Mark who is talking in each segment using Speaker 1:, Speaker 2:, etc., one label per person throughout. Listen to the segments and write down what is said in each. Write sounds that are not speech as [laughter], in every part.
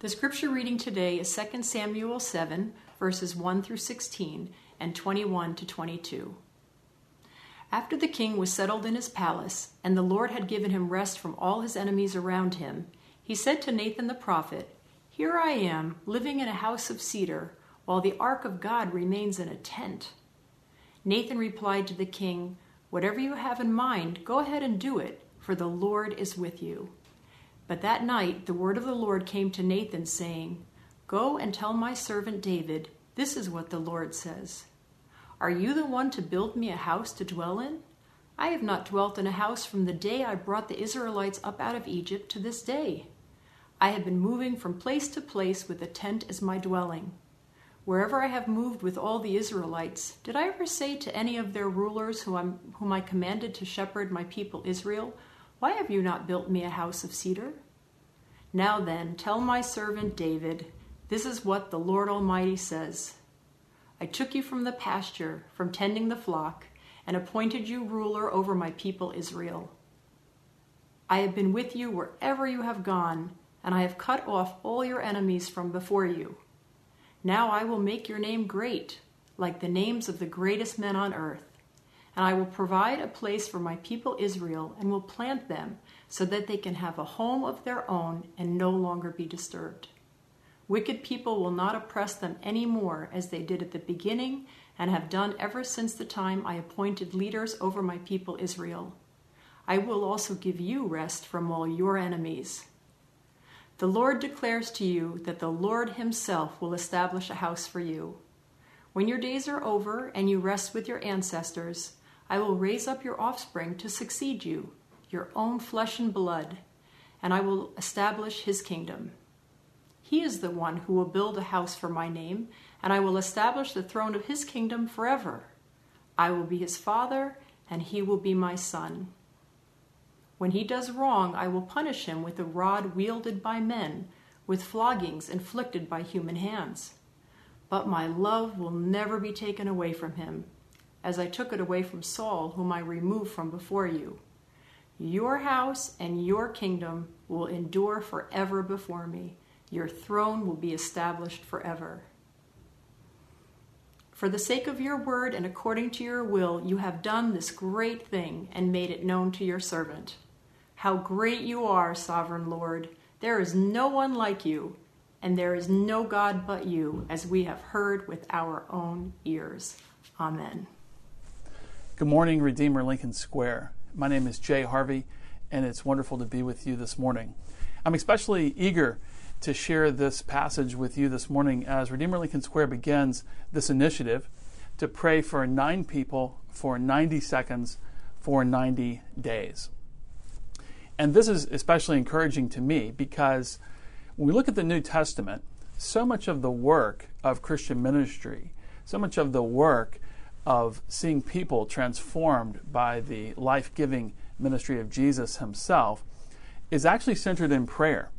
Speaker 1: The scripture reading today is 2 Samuel 7, verses 1 through 16 and 21 to 22. After the king was settled in his palace, and the Lord had given him rest from all his enemies around him, he said to Nathan the prophet, Here I am, living in a house of cedar, while the ark of God remains in a tent. Nathan replied to the king, Whatever you have in mind, go ahead and do it, for the Lord is with you. But that night the word of the Lord came to Nathan, saying, Go and tell my servant David, This is what the Lord says. Are you the one to build me a house to dwell in? I have not dwelt in a house from the day I brought the Israelites up out of Egypt to this day. I have been moving from place to place with a tent as my dwelling. Wherever I have moved with all the Israelites, did I ever say to any of their rulers whom, whom I commanded to shepherd my people Israel, Why have you not built me a house of cedar? Now then, tell my servant David, This is what the Lord Almighty says. I took you from the pasture, from tending the flock, and appointed you ruler over my people Israel. I have been with you wherever you have gone, and I have cut off all your enemies from before you. Now I will make your name great, like the names of the greatest men on earth. And I will provide a place for my people Israel, and will plant them so that they can have a home of their own and no longer be disturbed. Wicked people will not oppress them any more as they did at the beginning and have done ever since the time I appointed leaders over my people Israel. I will also give you rest from all your enemies. The Lord declares to you that the Lord Himself will establish a house for you. When your days are over and you rest with your ancestors, I will raise up your offspring to succeed you, your own flesh and blood, and I will establish His kingdom. He is the one who will build a house for my name, and I will establish the throne of his kingdom forever. I will be his father, and he will be my son. When he does wrong, I will punish him with a rod wielded by men, with floggings inflicted by human hands. But my love will never be taken away from him, as I took it away from Saul, whom I removed from before you. Your house and your kingdom will endure forever before me your throne will be established forever. For the sake of your word and according to your will, you have done this great thing and made it known to your servant. How great you are, sovereign Lord! There is no one like you, and there is no God but you, as we have heard with our own ears. Amen.
Speaker 2: Good morning, Redeemer Lincoln Square. My name is Jay Harvey, and it's wonderful to be with you this morning. I'm especially eager to share this passage with you this morning as Redeemer Lincoln Square begins this initiative to pray for nine people for 90 seconds for 90 days. And this is especially encouraging to me because when we look at the New Testament, so much of the work of Christian ministry, so much of the work of seeing people transformed by the life giving ministry of Jesus himself is actually centered in prayer.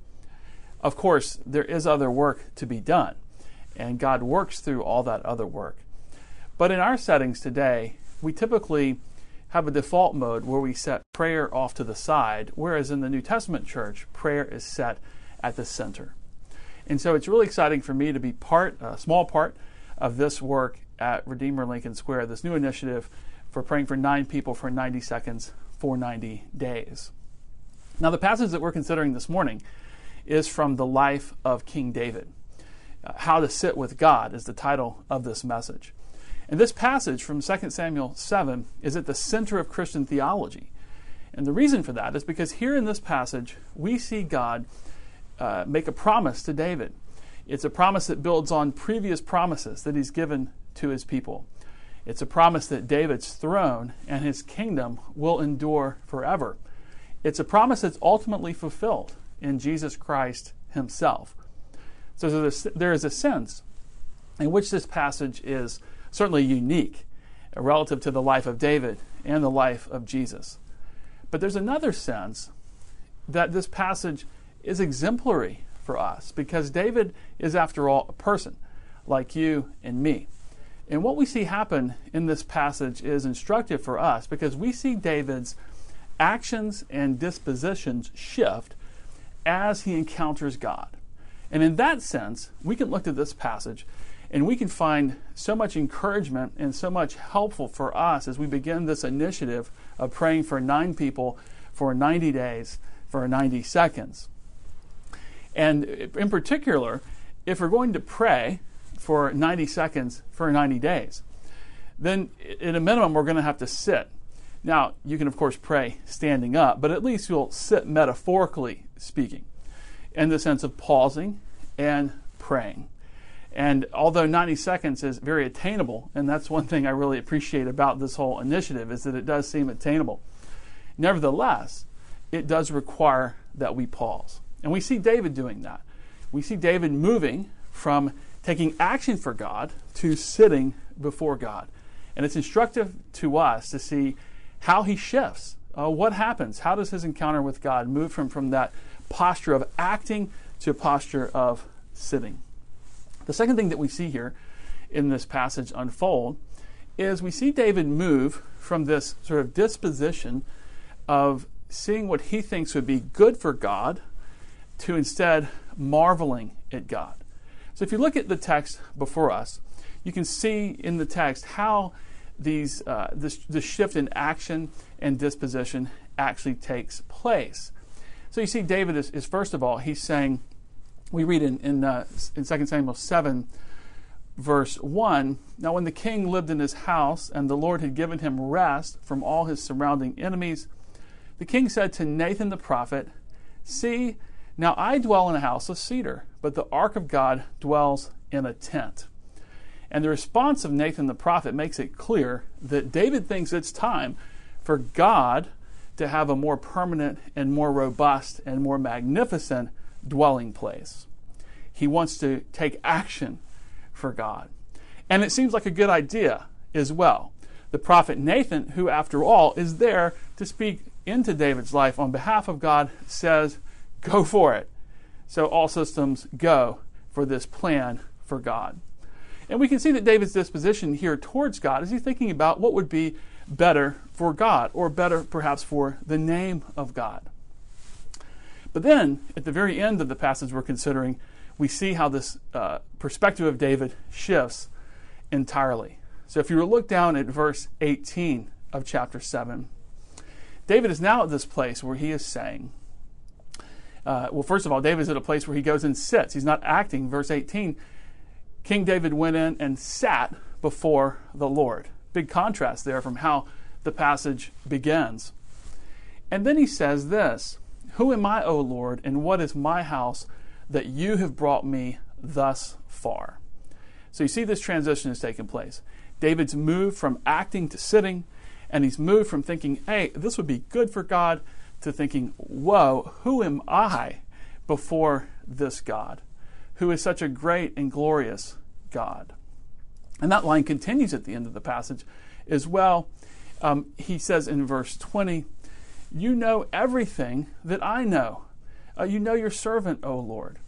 Speaker 2: Of course, there is other work to be done, and God works through all that other work. But in our settings today, we typically have a default mode where we set prayer off to the side, whereas in the New Testament church, prayer is set at the center. And so it's really exciting for me to be part, a small part of this work at Redeemer Lincoln Square, this new initiative for praying for nine people for 90 seconds for 90 days. Now, the passage that we're considering this morning is from the life of King David. Uh, How to Sit with God is the title of this message. And this passage from 2 Samuel 7 is at the center of Christian theology. And the reason for that is because here in this passage, we see God uh, make a promise to David. It's a promise that builds on previous promises that he's given to his people. It's a promise that David's throne and his kingdom will endure forever. It's a promise that's ultimately fulfilled in Jesus Christ himself. So there is a sense in which this passage is certainly unique relative to the life of David and the life of Jesus. But there's another sense that this passage is exemplary for us because David is, after all, a person like you and me. And what we see happen in this passage is instructive for us because we see David's actions and dispositions shift as he encounters God. And in that sense, we can look at this passage and we can find so much encouragement and so much helpful for us as we begin this initiative of praying for nine people for 90 days for 90 seconds. And in particular, if we're going to pray for 90 seconds for 90 days, then at a minimum, we're going to have to sit. Now, you can, of course, pray standing up, but at least you'll sit metaphorically speaking in the sense of pausing and praying. And although 90 seconds is very attainable, and that's one thing I really appreciate about this whole initiative, is that it does seem attainable. Nevertheless, it does require that we pause. And we see David doing that. We see David moving from taking action for God to sitting before God. And it's instructive to us to see how he shifts. Uh, what happens? How does his encounter with God move from, from that posture of acting to a posture of sitting? The second thing that we see here in this passage unfold is we see David move from this sort of disposition of seeing what he thinks would be good for God to instead marveling at God. So if you look at the text before us, you can see in the text how these uh, this, shift in action and disposition actually takes place. So you see, David is, is first of all, he's saying, we read in, in, uh, in 2 Samuel 7, verse 1 Now, when the king lived in his house and the Lord had given him rest from all his surrounding enemies, the king said to Nathan the prophet, See, now I dwell in a house of cedar, but the ark of God dwells in a tent. And the response of Nathan the prophet makes it clear that David thinks it's time for God to have a more permanent and more robust and more magnificent dwelling place. He wants to take action for God. And it seems like a good idea as well. The prophet Nathan, who after all is there to speak into David's life on behalf of God, says, Go for it. So all systems go for this plan for God. And we can see that David's disposition here towards God is he's thinking about what would be better for God, or better perhaps for the name of God. But then, at the very end of the passage we're considering, we see how this uh, perspective of David shifts entirely. So if you look down at verse 18 of chapter 7, David is now at this place where he is saying, uh, well, first of all, David is at a place where he goes and sits. He's not acting. Verse 18, King David went in and sat before the Lord. Big contrast there from how the passage begins. And then he says this Who am I, O Lord, and what is my house that you have brought me thus far? So you see this transition has taken place. David's moved from acting to sitting, and he's moved from thinking, hey, this would be good for God, to thinking, whoa, who am I before this God, who is such a great and glorious God? And that line continues at the end of the passage as well. Um, he says in verse 20, You know everything that I know. Uh, you know your servant, O Lord.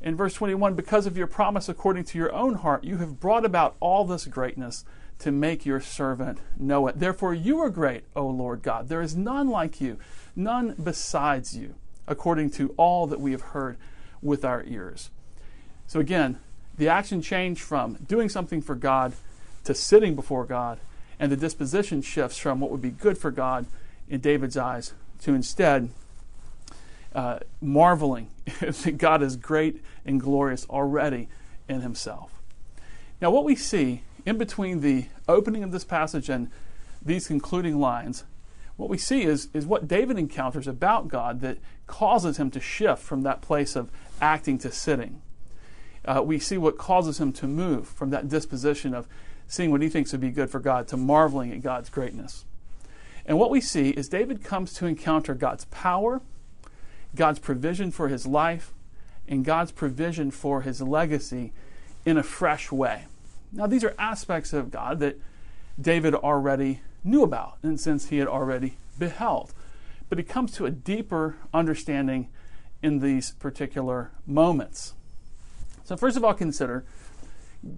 Speaker 2: In verse 21, because of your promise according to your own heart, you have brought about all this greatness to make your servant know it. Therefore, you are great, O Lord God. There is none like you, none besides you, according to all that we have heard with our ears. So, again, the action changed from doing something for God to sitting before God, and the disposition shifts from what would be good for God in David's eyes to instead uh, marveling [laughs] that God is great and glorious already in himself. Now, what we see in between the opening of this passage and these concluding lines, what we see is, is what David encounters about God that causes him to shift from that place of acting to sitting uh, we see what causes him to move from that disposition of seeing what he thinks would be good for God to marveling at God's greatness. And what we see is David comes to encounter God's power, God's provision for his life, and God's provision for his legacy in a fresh way. Now, these are aspects of God that David already knew about, and since he had already beheld. But he comes to a deeper understanding in these particular moments. So, first of all, consider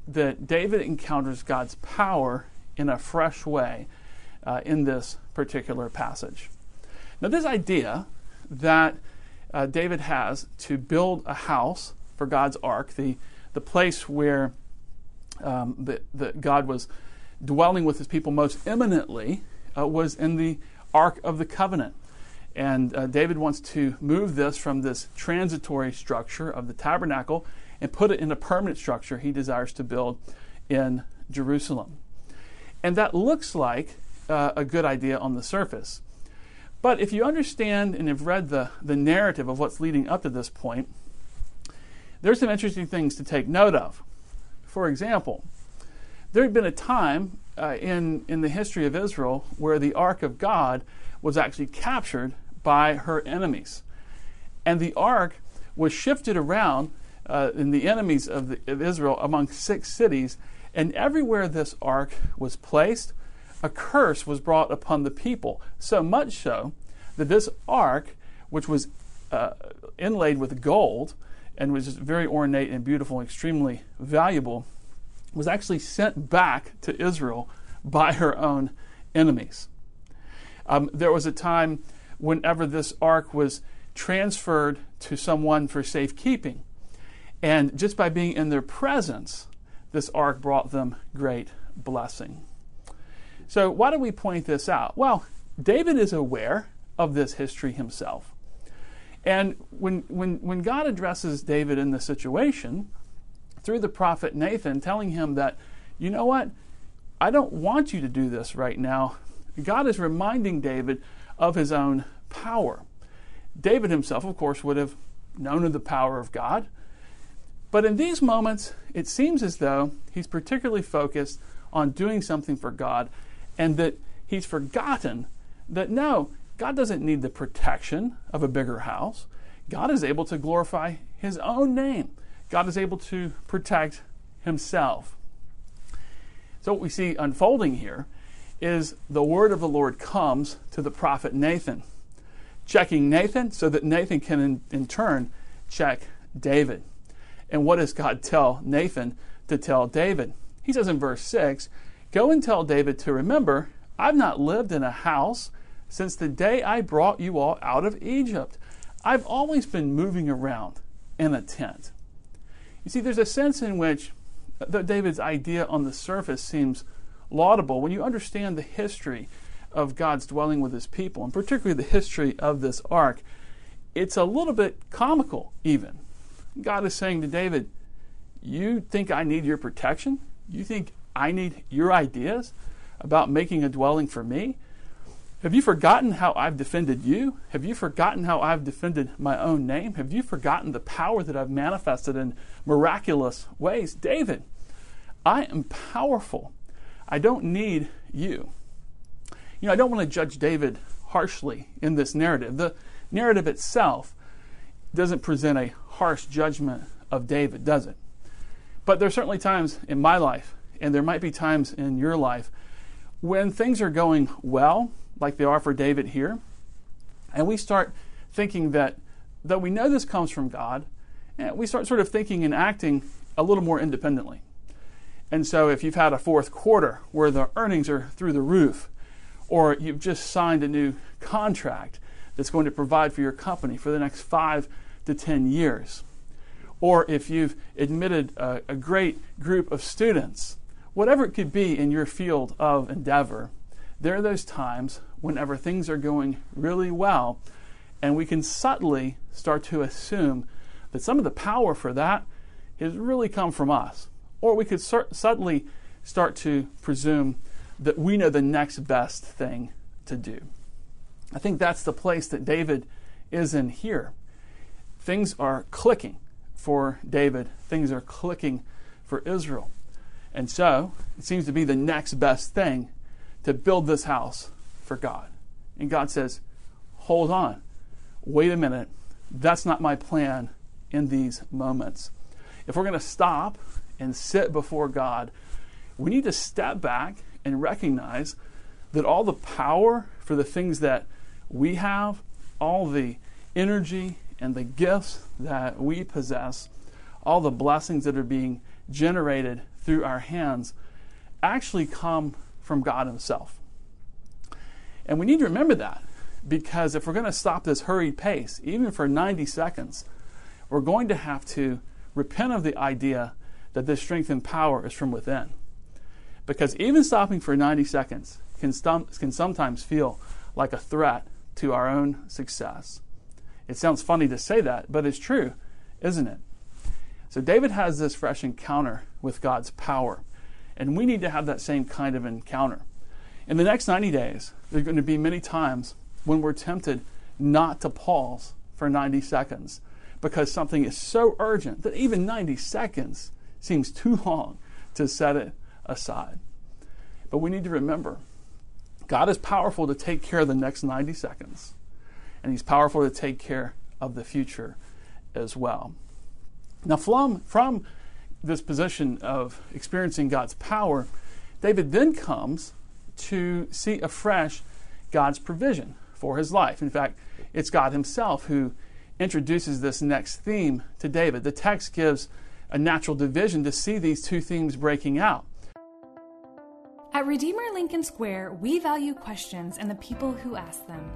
Speaker 2: that David encounters God's power in a fresh way uh, in this particular passage. Now, this idea that uh, David has to build a house for God's ark, the, the place where um, the, the God was dwelling with his people most eminently, uh, was in the Ark of the Covenant. And uh, David wants to move this from this transitory structure of the tabernacle and put it in a permanent structure he desires to build in Jerusalem. And that looks like uh, a good idea on the surface. But if you understand and have read the, the narrative of what's leading up to this point, there's some interesting things to take note of. For example, there had been a time uh, in, in the history of Israel where the Ark of God was actually captured by her enemies. And the Ark was shifted around uh, in the enemies of, the, of Israel among six cities. And everywhere this ark was placed, a curse was brought upon the people. So much so that this ark, which was uh, inlaid with gold and was very ornate and beautiful and extremely valuable, was actually sent back to Israel by her own enemies. Um, there was a time whenever this ark was transferred to someone for safekeeping. And just by being in their presence, this ark brought them great blessing. So, why do we point this out? Well, David is aware of this history himself. And when, when, when God addresses David in this situation, through the prophet Nathan, telling him that, you know what, I don't want you to do this right now, God is reminding David of his own power. David himself, of course, would have known of the power of God. But in these moments, it seems as though he's particularly focused on doing something for God and that he's forgotten that no, God doesn't need the protection of a bigger house. God is able to glorify his own name. God is able to protect himself. So, what we see unfolding here is the word of the Lord comes to the prophet Nathan, checking Nathan so that Nathan can, in, in turn, check David. And what does God tell Nathan to tell David? He says in verse 6 Go and tell David to remember, I've not lived in a house since the day I brought you all out of Egypt. I've always been moving around in a tent. You see, there's a sense in which David's idea on the surface seems laudable when you understand the history of God's dwelling with his people, and particularly the history of this ark. It's a little bit comical, even. God is saying to David, You think I need your protection? You think I need your ideas about making a dwelling for me? Have you forgotten how I've defended you? Have you forgotten how I've defended my own name? Have you forgotten the power that I've manifested in miraculous ways? David, I am powerful. I don't need you. You know, I don't want to judge David harshly in this narrative. The narrative itself doesn't present a harsh judgment of David, does it? But there are certainly times in my life, and there might be times in your life, when things are going well, like they are for David here, and we start thinking that, though we know this comes from God, and we start sort of thinking and acting a little more independently. And so, if you've had a fourth quarter where the earnings are through the roof, or you've just signed a new contract that's going to provide for your company for the next five to 10 years. Or if you've admitted a, a great group of students, whatever it could be in your field of endeavor, there are those times whenever things are going really well, and we can subtly start to assume that some of the power for that has really come from us. Or we could subtly start to presume that we know the next best thing to do. I think that's the place that David is in here things are clicking for David, things are clicking for Israel. And so it seems to be the next best thing to build this house for God. And God says, Hold on, wait a minute, that's not my plan in these moments. If we're going to stop and sit before God, we need to step back and recognize that all the power for the things that we have, all the energy and the gifts that we possess, all the blessings that are being generated through our hands, actually come from God Himself. And we need to remember that because if we're going to stop this hurried pace, even for 90 seconds, we're going to have to repent of the idea that this strength and power is from within. Because even stopping for 90 seconds can, stum- can sometimes feel like a threat to our own success. It sounds funny to say that, but it's true, isn't it? So David has this fresh encounter with God's power, and we need to have that same kind of encounter. In the next 90 days, there are going to be many times when we're tempted not to pause for 90 seconds because something is so urgent that even 90 seconds seems too long to set it aside. But we need to remember God is powerful to take care of the next 90 seconds, and He's powerful to take care of the future as well. Now, from, from this position of experiencing God's power, David then comes to see afresh God's provision for his life. In fact, it's God Himself who introduces this next theme to David. The text gives a natural division to see these two themes breaking out.
Speaker 3: At Redeemer Lincoln Square, we value questions and the people who ask them,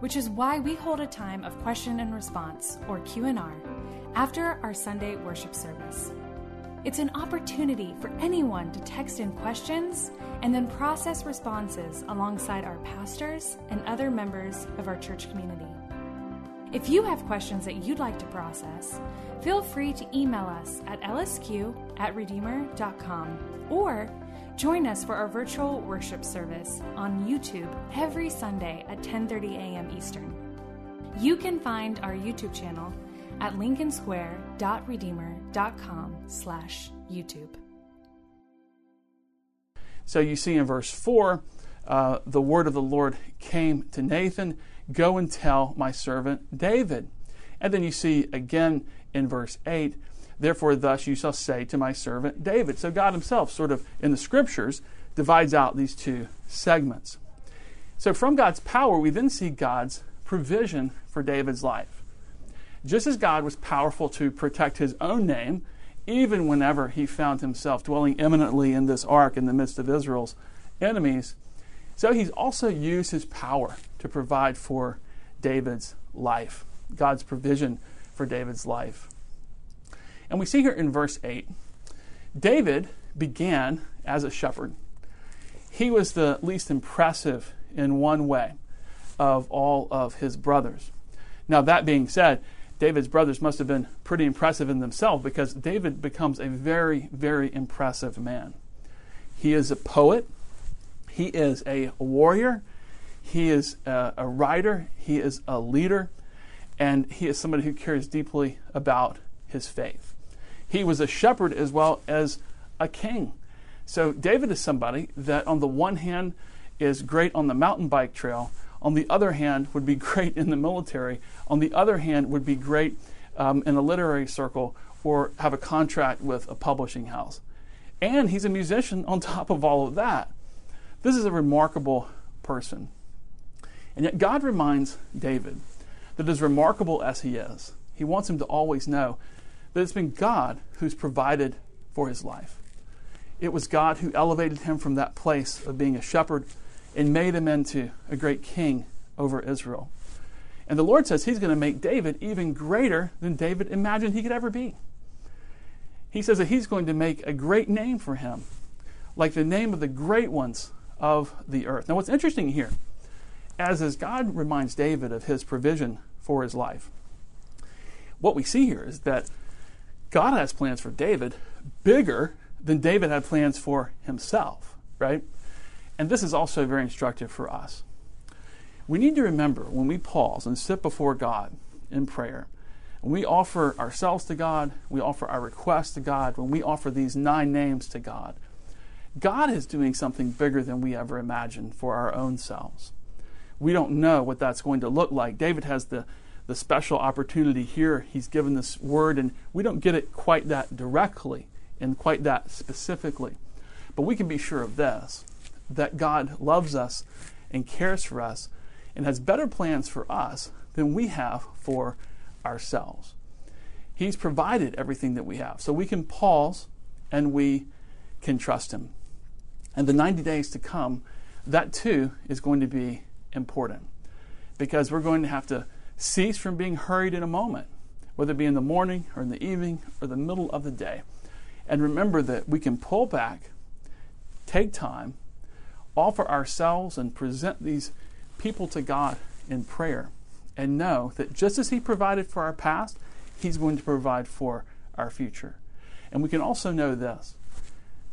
Speaker 3: which is why we hold a time of question and response or Q&R after our Sunday worship service. It's an opportunity for anyone to text in questions and then process responses alongside our pastors and other members of our church community. If you have questions that you'd like to process, feel free to email us at lsq at redeemer.com or join us for our virtual worship service on YouTube every Sunday at 10:30 a.m. Eastern. You can find our YouTube channel at lincolnsquare.redeemer.com slash YouTube.
Speaker 2: So you see in verse 4, uh, the word of the Lord came to Nathan, Go and tell my servant David. And then you see again in verse 8, Therefore, thus you shall say to my servant David. So God Himself, sort of in the scriptures, divides out these two segments. So from God's power, we then see God's provision for David's life. Just as God was powerful to protect His own name, even whenever he found himself dwelling imminently in this ark in the midst of Israel's enemies, so he's also used his power to provide for David's life, God's provision for David's life. And we see here in verse 8 David began as a shepherd. He was the least impressive in one way of all of his brothers. Now, that being said, David's brothers must have been pretty impressive in themselves because David becomes a very, very impressive man. He is a poet, he is a warrior, he is a, a writer, he is a leader, and he is somebody who cares deeply about his faith. He was a shepherd as well as a king. So David is somebody that, on the one hand, is great on the mountain bike trail, on the other hand, would be [laughs] great in the military, on the other hand, would be great um, in a literary circle or have a contract with a publishing house. And he's a musician on [laughs] top of all of that. This is a remarkable person. And yet, God reminds David that as remarkable as he is, he wants him to always know that it's been God who's provided for his life. It was God who elevated him from that place of being a shepherd and made him into a great king over Israel. And the Lord says he's going to make David even greater than David imagined he could ever be. He says that he's going to make a great name for him, like the name of the great ones of the earth. Now, what's interesting here, as as God reminds David of his provision for his life, what we see here is that God has plans for David bigger than David had plans for himself, right? And this is also very instructive for us. We need to remember when we pause and sit before God in prayer, when we offer ourselves to God, we offer our requests to God, when we offer these nine names to God, God is doing something bigger than we ever imagined for our own selves. We don't know what that's going to look like. David has the, the special opportunity here. He's given this word, and we don't get it quite that directly and quite that specifically. But we can be sure of this that God loves us and cares for us and has better plans for us than we have for ourselves. He's provided everything that we have. So we can pause and we can trust Him. And the 90 days to come, that too is going to be important because we're going to have to cease from being hurried in a moment, whether it be in the morning or in the evening or the middle of the day. And remember that we can pull back, take time, offer ourselves, and present these people to God in prayer and know that just as He provided for our past, He's going to provide for our future. And we can also know this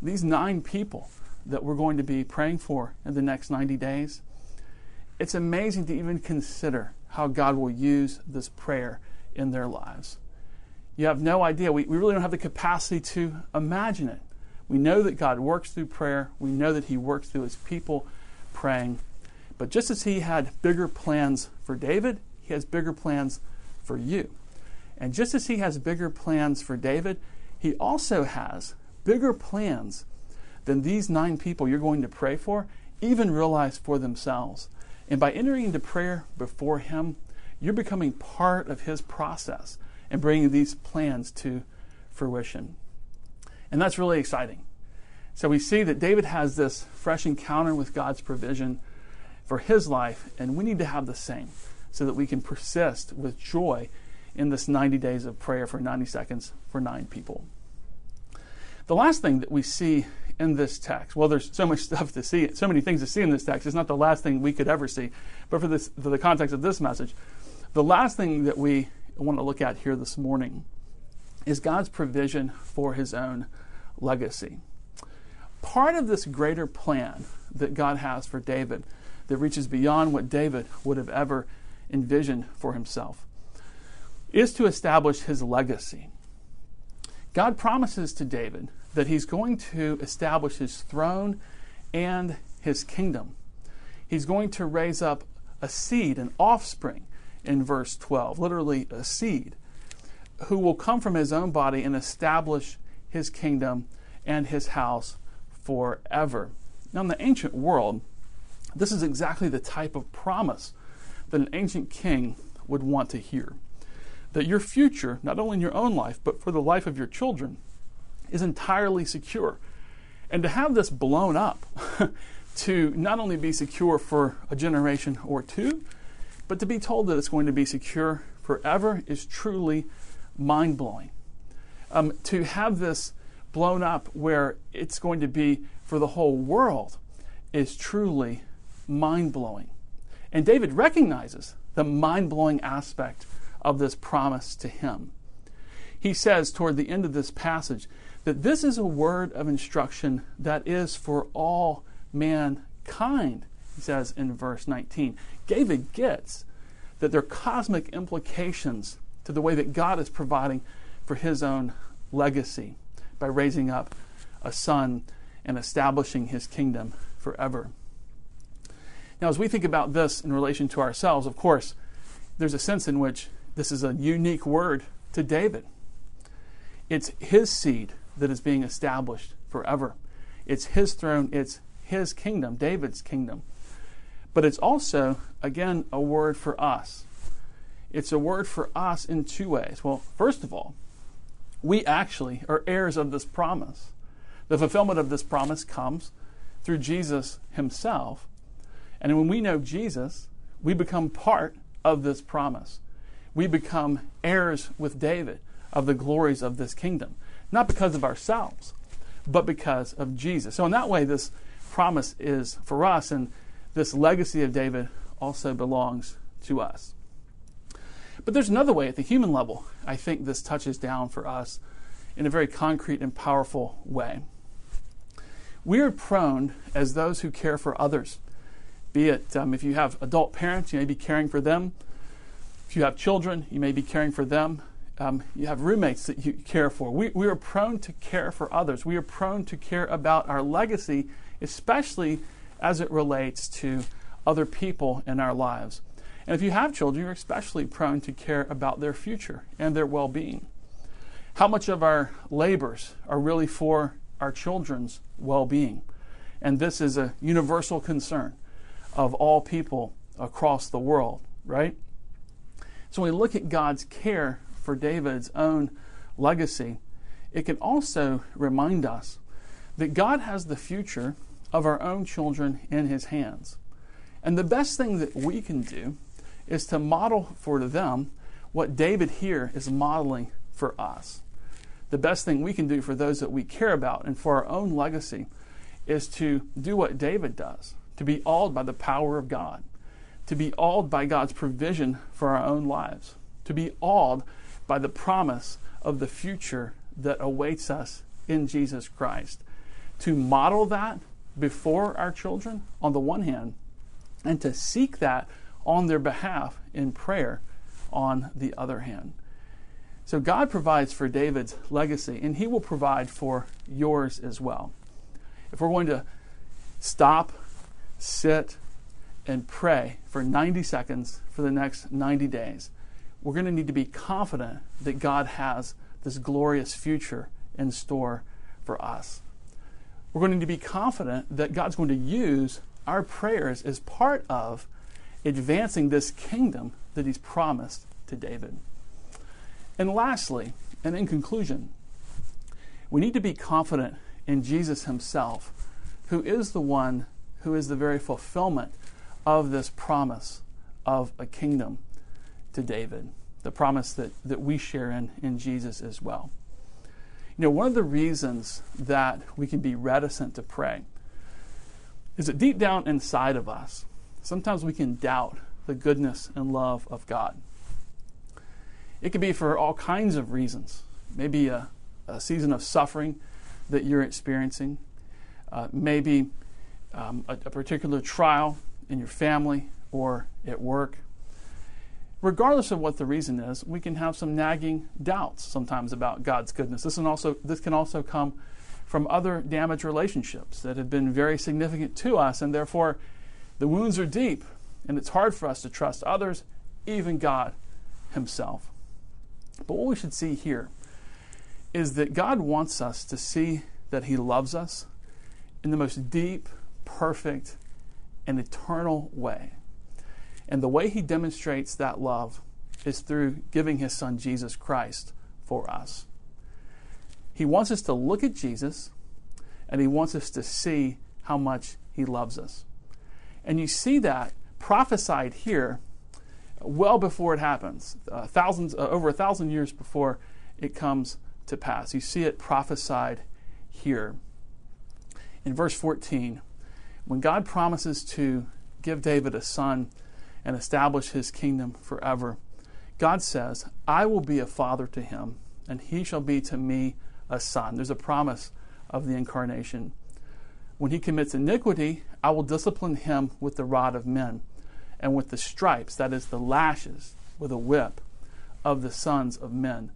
Speaker 2: these nine people that we're going to be praying for in the next 90 days, it's amazing to even consider how God will use this prayer in their lives. You have no idea. We, we really don't have the capacity to imagine it. We know that God works through prayer, we know that He works through His people praying. But just as He had bigger plans for David, He has bigger plans for you. And just as He has bigger plans for David, He also has bigger plans than these nine people you're going to pray for even realize for themselves. And by entering into prayer before Him, you're becoming part of His process and bringing these plans to fruition. And that's really exciting. So we see that David has this fresh encounter with God's provision for his life, and we need to have the same so that we can persist with joy in this 90 days of prayer for 90 seconds for nine people. The last thing that we see in this text, well, there's so much [laughs] stuff to see, so many things to see in this text. It's not the last thing we could ever see, but for this, for the context of this message, the last thing that we want to look at here this morning is God's provision for His own legacy. Part of this greater plan that God has for David that reaches beyond what David would have ever envisioned for himself is to establish his legacy. God promises to David that he's going to establish his throne and his kingdom. He's going to raise up a seed, an offspring, in verse 12, literally a seed, who will come from his own body and establish his kingdom and his house forever. Now, in the ancient world, this is exactly the type of promise that an ancient king would want to hear that your future, not only in your own life, but for the life of your children, is entirely secure. And to have this blown up, [laughs] to not only be secure for a generation or two, but to be told that it's going to be secure forever is truly mind blowing. Um, to have this blown up where it's going to be for the whole world is truly mind blowing. And David recognizes the mind blowing aspect of this promise to him. He says toward the end of this passage that this is a word of instruction that is for all mankind, he says in verse 19. David gets that there are cosmic implications to the way that God is providing for his own legacy by raising up a son and establishing his kingdom forever. Now, as we think about this in relation to ourselves, of course, there's a sense in which this is a unique word to David. It's his seed that is being established forever. It's his throne, it's his kingdom, David's kingdom. But it's also, again, a word for us. It's a word for us in two ways. Well, first of all, we actually are heirs of this promise. The fulfillment of this promise comes through Jesus himself. And when we know Jesus, we become part of this promise we become heirs with David of the glories of this kingdom. Not because of ourselves, but because of Jesus. So, in that way, this promise is for us, and this legacy of David also belongs to us. But there's another way at the human level, I think this touches down for us in a very concrete and powerful way. We are prone, as those who care for others, be it um, if you have adult parents, you may be caring for them if you have children, you may be caring for them. Um, you have roommates that you care for. We, we are prone to care for others. We are prone to care about our legacy, especially as it relates to other people in our lives. And if you have children, you're especially prone to care about their future and their well being. How much of our labors are really for our children's well being? And this is a universal concern of all people across the world, right? So when we look at God's care for David's own legacy, it can also remind us that God has the future of our own children in His hands. And the best thing that we can do is to model for them what David here is modeling for us. The best thing we can do for those that we care about and for our own legacy is to do what David does, to be awed by the power of God, to be awed by God's provision for our own lives, to be awed by the promise of the future that awaits us in Jesus Christ. To model that before our children, on the one hand, and to seek that on their behalf in prayer on the other hand. So God provides for David's legacy, and he will provide for yours as well. If we're going to stop, sit, and pray for 90 seconds for the next 90 days, we're going to need to be confident that God has this glorious future in store for us. We're going to need to be confident that God's going to use our prayers as part of advancing this kingdom that He's promised to David. And lastly, and in conclusion, we need to be confident in Jesus Himself, who is the one who is the very fulfillment of this promise of a kingdom to David, the promise that, that we share in, in Jesus as well. You know, one of the reasons that we can be reticent to pray is that deep down inside of us, sometimes we can doubt the goodness and love of God. It could be for all kinds of reasons. Maybe a, a season of suffering that you're experiencing, uh, maybe um, a, a particular trial in your family or at work. Regardless of what the reason is, we can have some nagging doubts sometimes about God's goodness. This, can also, this can also come from other damaged relationships that have been very significant to us, and therefore the wounds are deep, and it's hard for us to trust others, even God Himself. But what we should see here is that God wants us to see that He loves us in the most deep, perfect, and eternal way. And the way He demonstrates that love is through giving His Son Jesus Christ for us. He wants us to look at Jesus and He wants us to see how much He loves us. And you see that prophesied here well before it happens, uh, thousands, uh, over a thousand years before it comes to pass. You see it prophesied here. In verse 14, when God promises to give David a son and establish his kingdom forever, God says, I will be a father to him, and he shall be to me a son. There's a promise of the incarnation. When he commits iniquity, I will discipline him with the rod of men and with the stripes, that is, the lashes with a whip of the sons of men.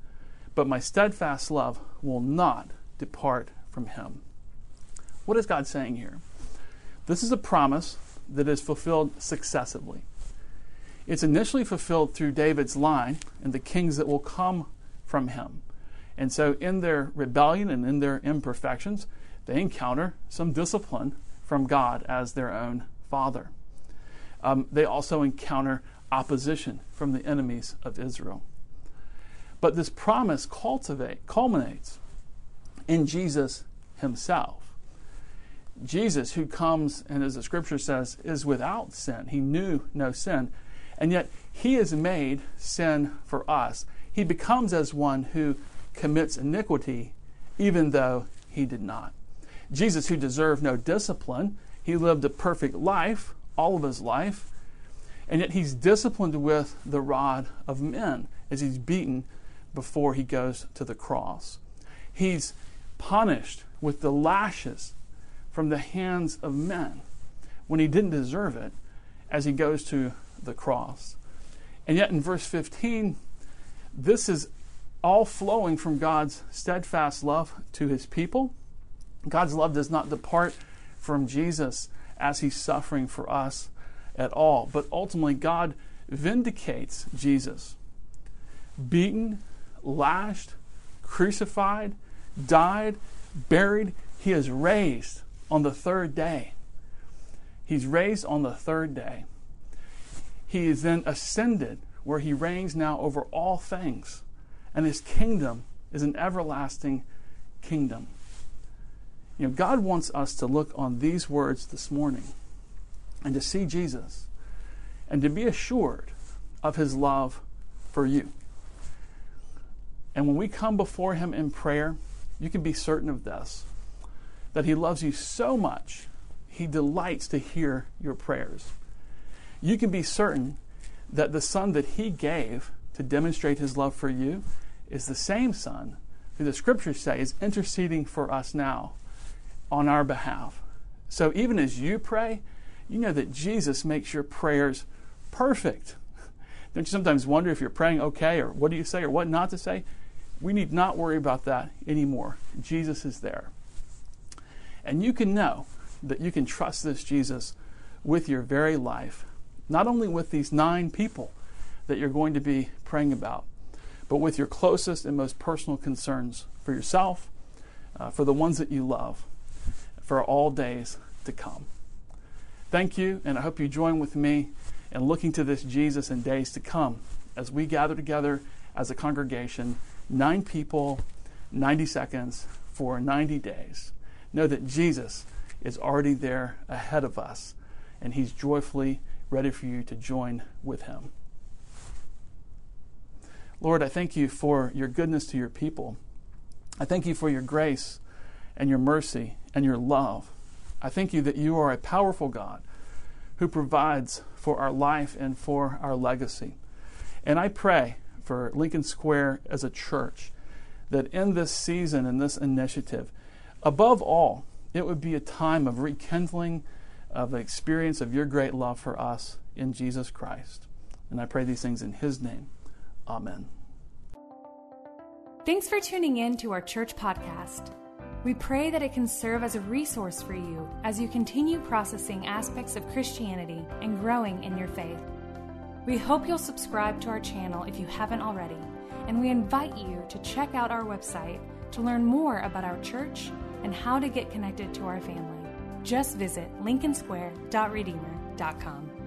Speaker 2: But my steadfast love will not depart from him. What is God saying here? This is a promise that is fulfilled successively. It's initially fulfilled through David's line and the kings that will come from him. And so, in their rebellion and in their imperfections, they encounter some discipline from God as their own father. Um, they also encounter opposition from the enemies of Israel. But this promise cultivate, culminates in Jesus himself. Jesus, who comes and as the scripture says, is without sin. He knew no sin. And yet he is made sin for us. He becomes as one who commits iniquity, even though he did not. Jesus, who deserved no discipline, he lived a perfect life, all of his life, and yet he's disciplined with the rod of men as he's beaten before he goes to the cross. He's punished with the lashes from the hands of men when he didn't deserve it as he goes to the cross. And yet in verse 15, this is all flowing from God's steadfast love to his people. God's love does not depart from Jesus as he's suffering for us at all. But ultimately, God vindicates Jesus. Beaten, lashed, crucified, died, buried, he is raised on the third day. He's raised on the third day. He is then ascended, where he reigns now over all things, and his kingdom is an everlasting kingdom. You know, God wants us to look on these words this morning and to see Jesus and to be assured of his love for you. And when we come before him in prayer, you can be certain of this that he loves you so much, he delights to hear your prayers. You can be certain that the Son that he gave to demonstrate his love for you is the same Son who the scriptures say is interceding for us now on our behalf. So even as you pray, you know that Jesus makes your prayers perfect. Don't you sometimes wonder if you're praying okay or what do you say or what not to say? We need not worry about that anymore. Jesus is there. And you can know that you can trust this Jesus with your very life, not only with these nine people that you're going to be praying about, but with your closest and most personal concerns for yourself, uh, for the ones that you love, for all days to come. Thank you, and I hope you join with me in looking to this Jesus in days to come as we gather together as a congregation, nine people, 90 seconds for 90 days. Know that Jesus is already there ahead of us, and he's joyfully ready for you to join with him. Lord, I thank you for your goodness to your people. I thank you for your grace and your mercy and your love. I thank you that you are a powerful God who provides for our life and for our legacy. And I pray for Lincoln Square as a church that in this season, in this initiative, above all, it would be a time of rekindling of the experience of your great love for us in Jesus Christ. And I pray these things in his name. Amen.
Speaker 3: Thanks for tuning in to our church podcast. We pray that it can serve as a resource for you as you continue processing aspects of Christianity and growing in your faith. We hope you'll subscribe to our channel if you haven't already, and we invite you to check out our website to learn more about our church and how to get connected to our family. Just visit lincolnsquare.redeemer.com.